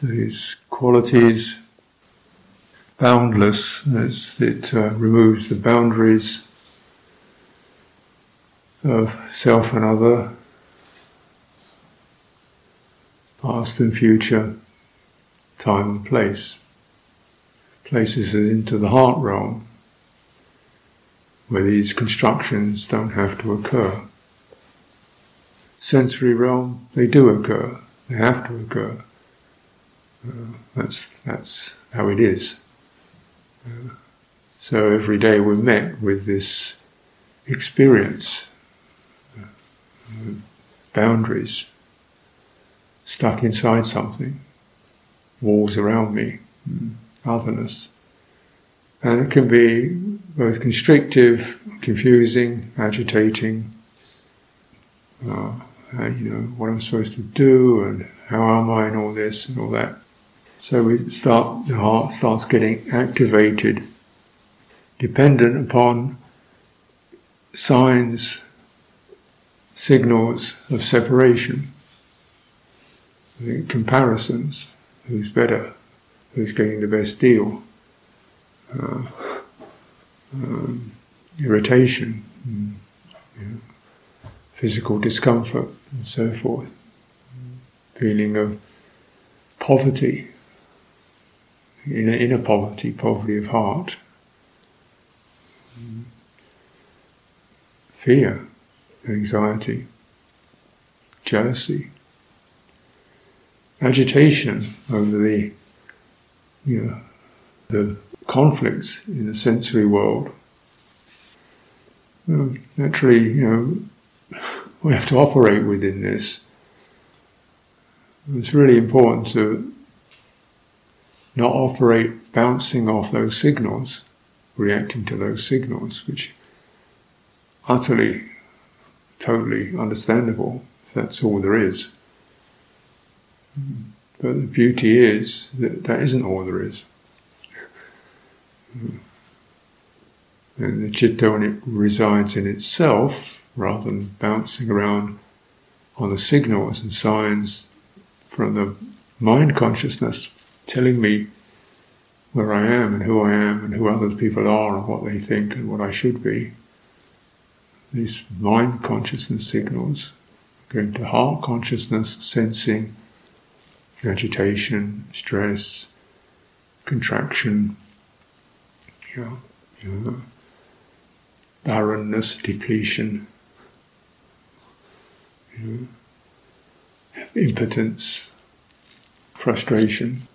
So these qualities, boundless, as it uh, removes the boundaries of self and other, past and future, time and place. Places it into the heart realm, where these constructions don't have to occur. Sensory realm, they do occur, they have to occur. Uh, that's, that's how it is. Uh, so every day we're met with this experience, uh, boundaries, stuck inside something, walls around me, mm, otherness. And it can be both constrictive, confusing, agitating, uh, you know, what I'm supposed to do and how am I and all this and all that. So we start, the heart starts getting activated, dependent upon signs, signals of separation, comparisons, who's better, who's getting the best deal, uh, um, irritation, and, you know, physical discomfort, and so forth, feeling of poverty, inner, inner poverty, poverty of heart, fear, anxiety, jealousy, agitation over the, you know, the conflicts in the sensory world. Naturally, you know, we have to operate within this. It's really important to not operate bouncing off those signals, reacting to those signals, which utterly, totally understandable. That's all there is. But the beauty is that that isn't all there is. And the citta, when it resides in itself, rather than bouncing around on the signals and signs from the mind consciousness telling me where I am and who I am and who other people are and what they think and what I should be. These mind consciousness signals going to heart consciousness, sensing agitation, stress, contraction, you know, barrenness, depletion, impotence, frustration.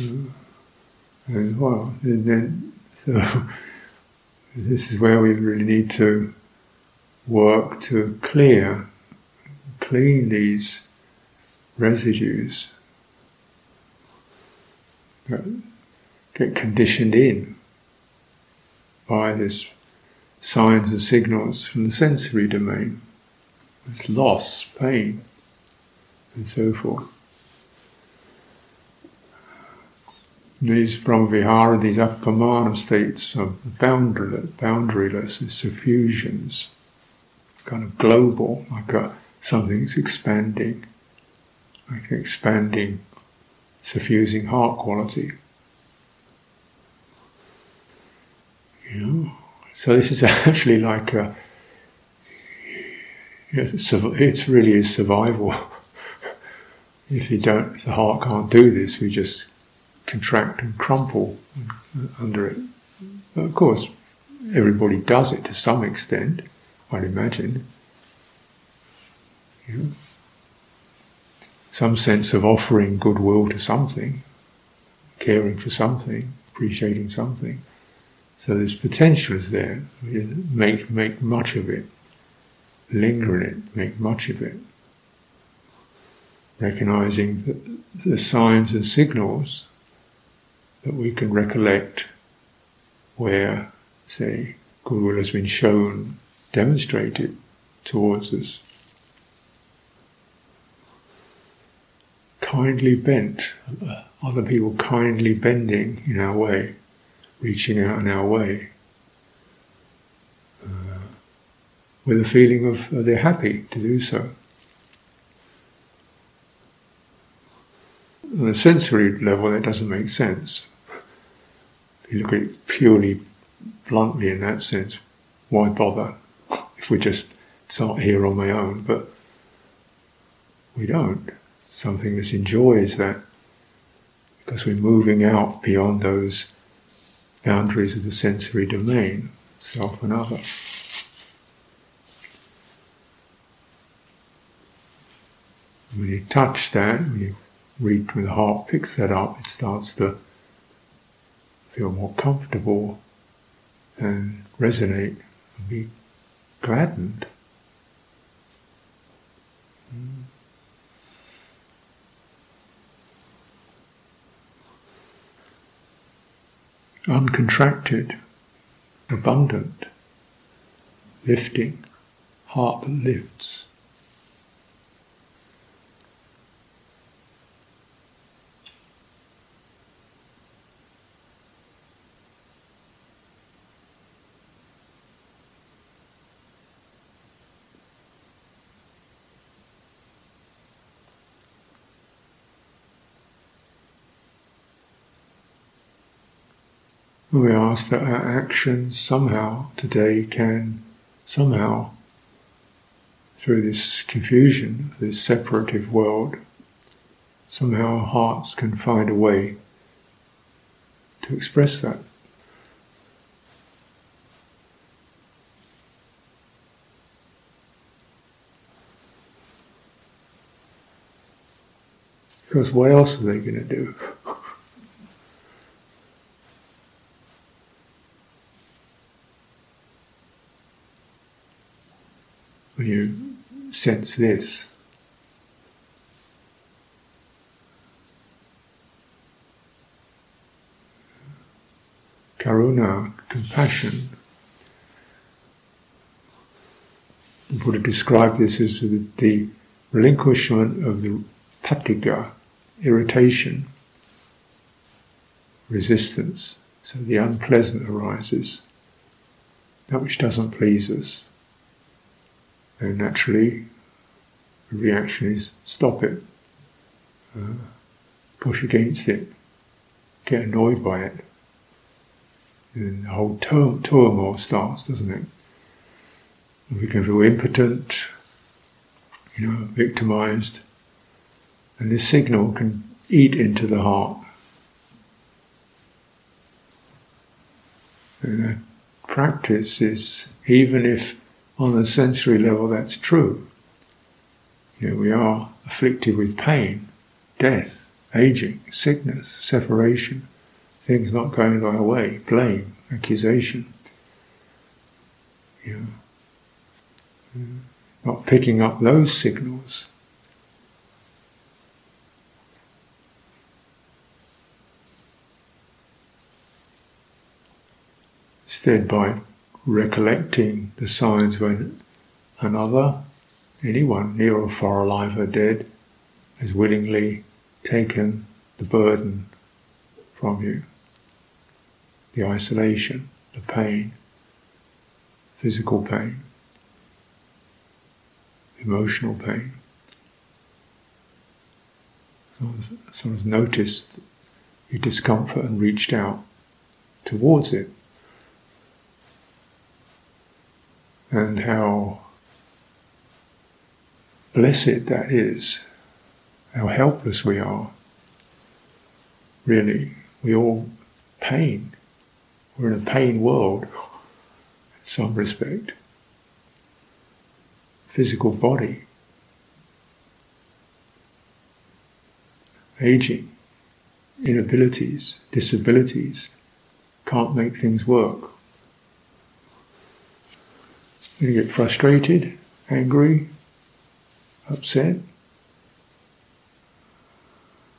And well, and then so this is where we really need to work to clear, clean these residues that get conditioned in by this signs and signals from the sensory domain, this loss, pain, and so forth. These Brahmavihara, these Appamana states of boundaryless, boundaryless suffusions, kind of global, like a, something's expanding like an expanding, suffusing heart quality. You know? So this is actually like a, it's really a survival. if you don't, if the heart can't do this, we just contract and crumple under it. But of course, everybody does it to some extent, I'd imagine. You know? some sense of offering goodwill to something, caring for something, appreciating something. So this potential is there. Make make much of it, linger in it, make much of it. Recognizing the, the signs and signals that we can recollect where, say, goodwill has been shown, demonstrated towards us. kindly bent, other people kindly bending in our way, reaching out in our way, uh, with a feeling of uh, they're happy to do so. on a sensory level, that doesn't make sense. You look at it purely bluntly in that sense, why bother if we just start here on my own? But we don't. Something that enjoys that because we're moving out beyond those boundaries of the sensory domain, self and other. When you touch that, when you read when the heart picks that up, it starts to feel more comfortable and resonate and be gladdened. Mm. Uncontracted, abundant, lifting, heart that lifts. We ask that our actions somehow today can somehow, through this confusion, this separative world, somehow our hearts can find a way to express that. Because what else are they going to do? when you sense this. Karuna, compassion. The Buddha described this as the relinquishment of the patigha, irritation, resistance. So the unpleasant arises, that which doesn't please us. And naturally, the reaction is stop it, uh, push against it, get annoyed by it. And the whole tur- turmoil starts, doesn't it? We can feel impotent, you know, victimized, and this signal can eat into the heart. And that practice is, even if on a sensory level that's true. You know, we are afflicted with pain, death, aging, sickness, separation, things not going our way, blame, accusation. You know, not picking up those signals. Instead, by recollecting the signs when another, anyone, near or far alive or dead, has willingly taken the burden from you. The isolation, the pain, physical pain, emotional pain. Someone's noticed your discomfort and reached out towards it. And how blessed that is, how helpless we are. Really, we all pain. We're in a pain world, in some respect. Physical body, aging, inabilities, disabilities, can't make things work. You get frustrated, angry, upset.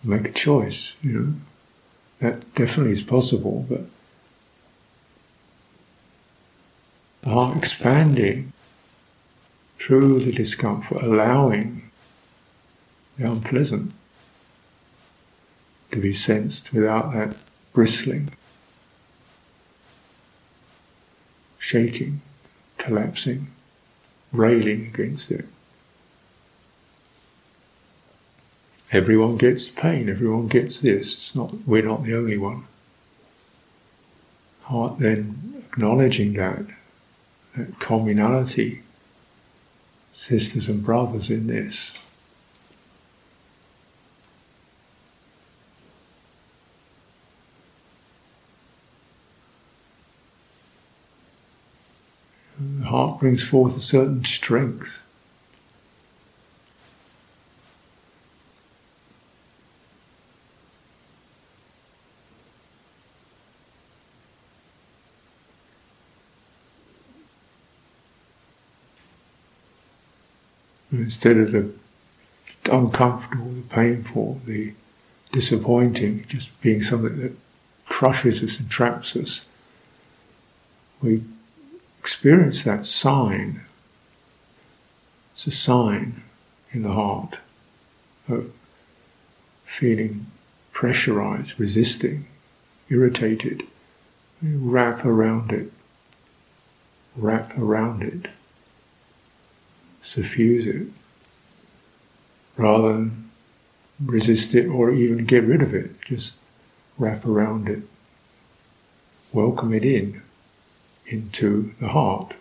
Make a choice, you know. That definitely is possible, but the heart expanding through the discomfort, allowing the unpleasant to be sensed without that bristling, shaking collapsing, railing against it. everyone gets pain, everyone gets this. It's not we're not the only one. Heart then acknowledging that, that communality, sisters and brothers in this. Heart brings forth a certain strength. instead of the uncomfortable, the painful, the disappointing, just being something that crushes us and traps us, we experience that sign. It's a sign in the heart of feeling pressurized, resisting, irritated. We wrap around it, wrap around it suffuse it rather than resist it or even get rid of it. Just wrap around it, welcome it in into the heart.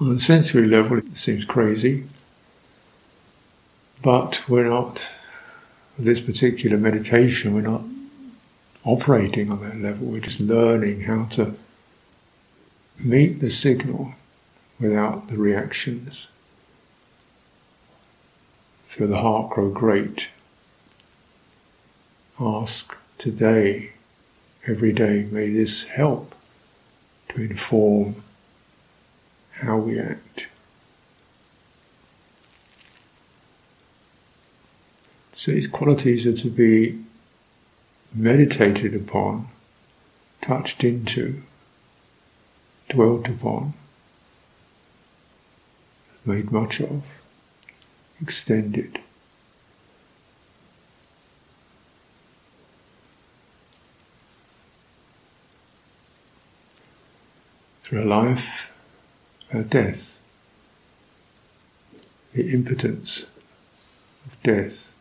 On the sensory level, it seems crazy, but we're not, this particular meditation, we're not operating on that level, we're just learning how to meet the signal without the reactions. Feel the heart grow great. Ask today, every day, may this help to inform how we act. So these qualities are to be meditated upon, touched into, dwelt upon made much of, extended. Through a life, a death, the impotence of death,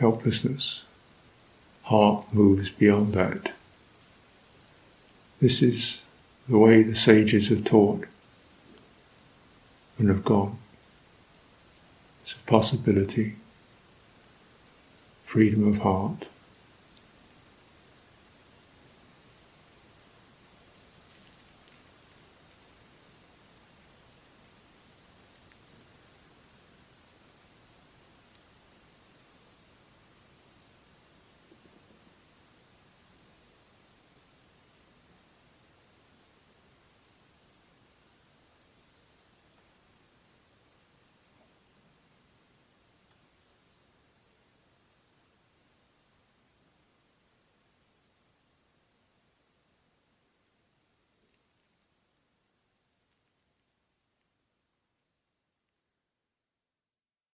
helplessness, heart moves beyond that. This is the way the sages have taught and have gone. It's a possibility, freedom of heart.